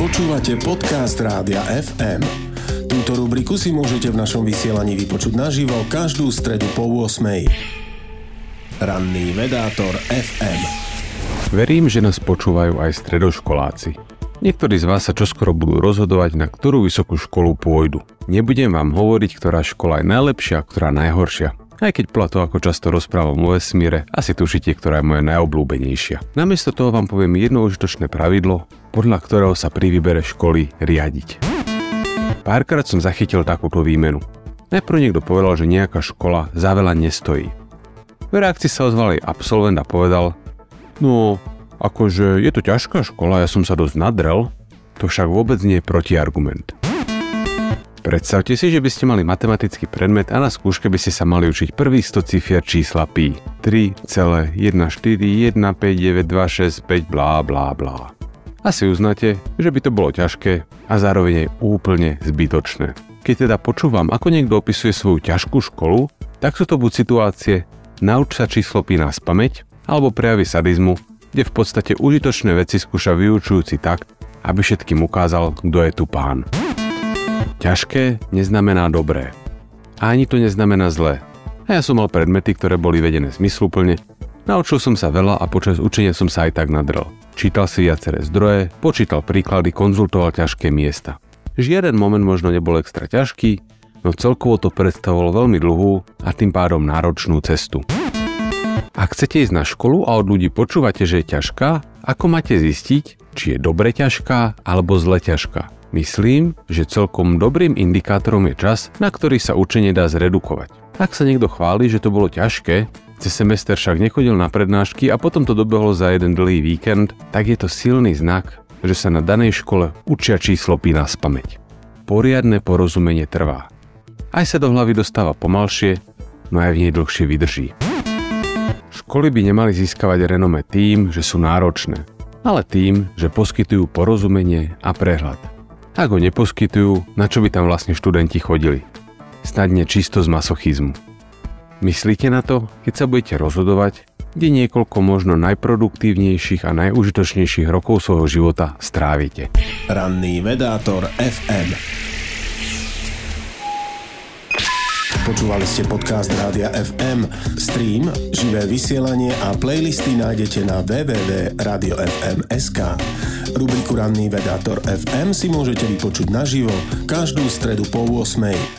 Počúvate podcast Rádia FM. Túto rubriku si môžete v našom vysielaní vypočuť naživo každú stredu po 8. Ranný vedátor FM. Verím, že nás počúvajú aj stredoškoláci. Niektorí z vás sa čoskoro budú rozhodovať, na ktorú vysokú školu pôjdu. Nebudem vám hovoriť, ktorá škola je najlepšia a ktorá najhoršia. Aj keď podľa ako často rozprávam o vesmíre, asi tušíte, ktorá je moja najobľúbenejšia. Namiesto toho vám poviem jedno užitočné pravidlo, podľa ktorého sa pri výbere školy riadiť. Párkrát som zachytil takúto výmenu. Najprv niekto povedal, že nejaká škola za veľa nestojí. V reakcii sa ozval aj absolvent a povedal, no, akože je to ťažká škola, ja som sa dosť nadrel, to však vôbec nie je protiargument. Predstavte si, že by ste mali matematický predmet a na skúške by ste sa mali učiť prvých 100 cifier čísla pi. 3,14159265 blá blá blá. Asi uznáte, že by to bolo ťažké a zároveň aj úplne zbytočné. Keď teda počúvam, ako niekto opisuje svoju ťažkú školu, tak sú to buď situácie nauč sa číslo pi na spameť, alebo prejavy sadizmu, kde v podstate užitočné veci skúša vyučujúci tak, aby všetkým ukázal, kto je tu pán. Ťažké neznamená dobré. A ani to neznamená zlé. A ja som mal predmety, ktoré boli vedené zmysluplne, naučil som sa veľa a počas učenia som sa aj tak nadrel. Čítal si viaceré zdroje, počítal príklady, konzultoval ťažké miesta. Žiaden moment možno nebol extra ťažký, no celkovo to predstavovalo veľmi dlhú a tým pádom náročnú cestu. Ak chcete ísť na školu a od ľudí počúvate, že je ťažká, ako máte zistiť, či je dobre ťažká alebo zle ťažká? Myslím, že celkom dobrým indikátorom je čas, na ktorý sa učenie dá zredukovať. Ak sa niekto chváli, že to bolo ťažké, cez semester však nechodil na prednášky a potom to dobehlo za jeden dlhý víkend, tak je to silný znak, že sa na danej škole učia číslo pi na spameť. Poriadne porozumenie trvá. Aj sa do hlavy dostáva pomalšie, no aj v nej dlhšie vydrží. Školy by nemali získavať renome tým, že sú náročné, ale tým, že poskytujú porozumenie a prehľad. Ak ho neposkytujú, na čo by tam vlastne študenti chodili? Snadne čisto z masochizmu. Myslíte na to, keď sa budete rozhodovať, kde niekoľko možno najproduktívnejších a najužitočnejších rokov svojho života strávite? Ranný vedátor FM. Počúvali ste podcast Rádia FM. Stream, živé vysielanie a playlisty nájdete na www.radiofm.sk. Rubriku Ranný vedátor FM si môžete vypočuť naživo každú stredu po 8.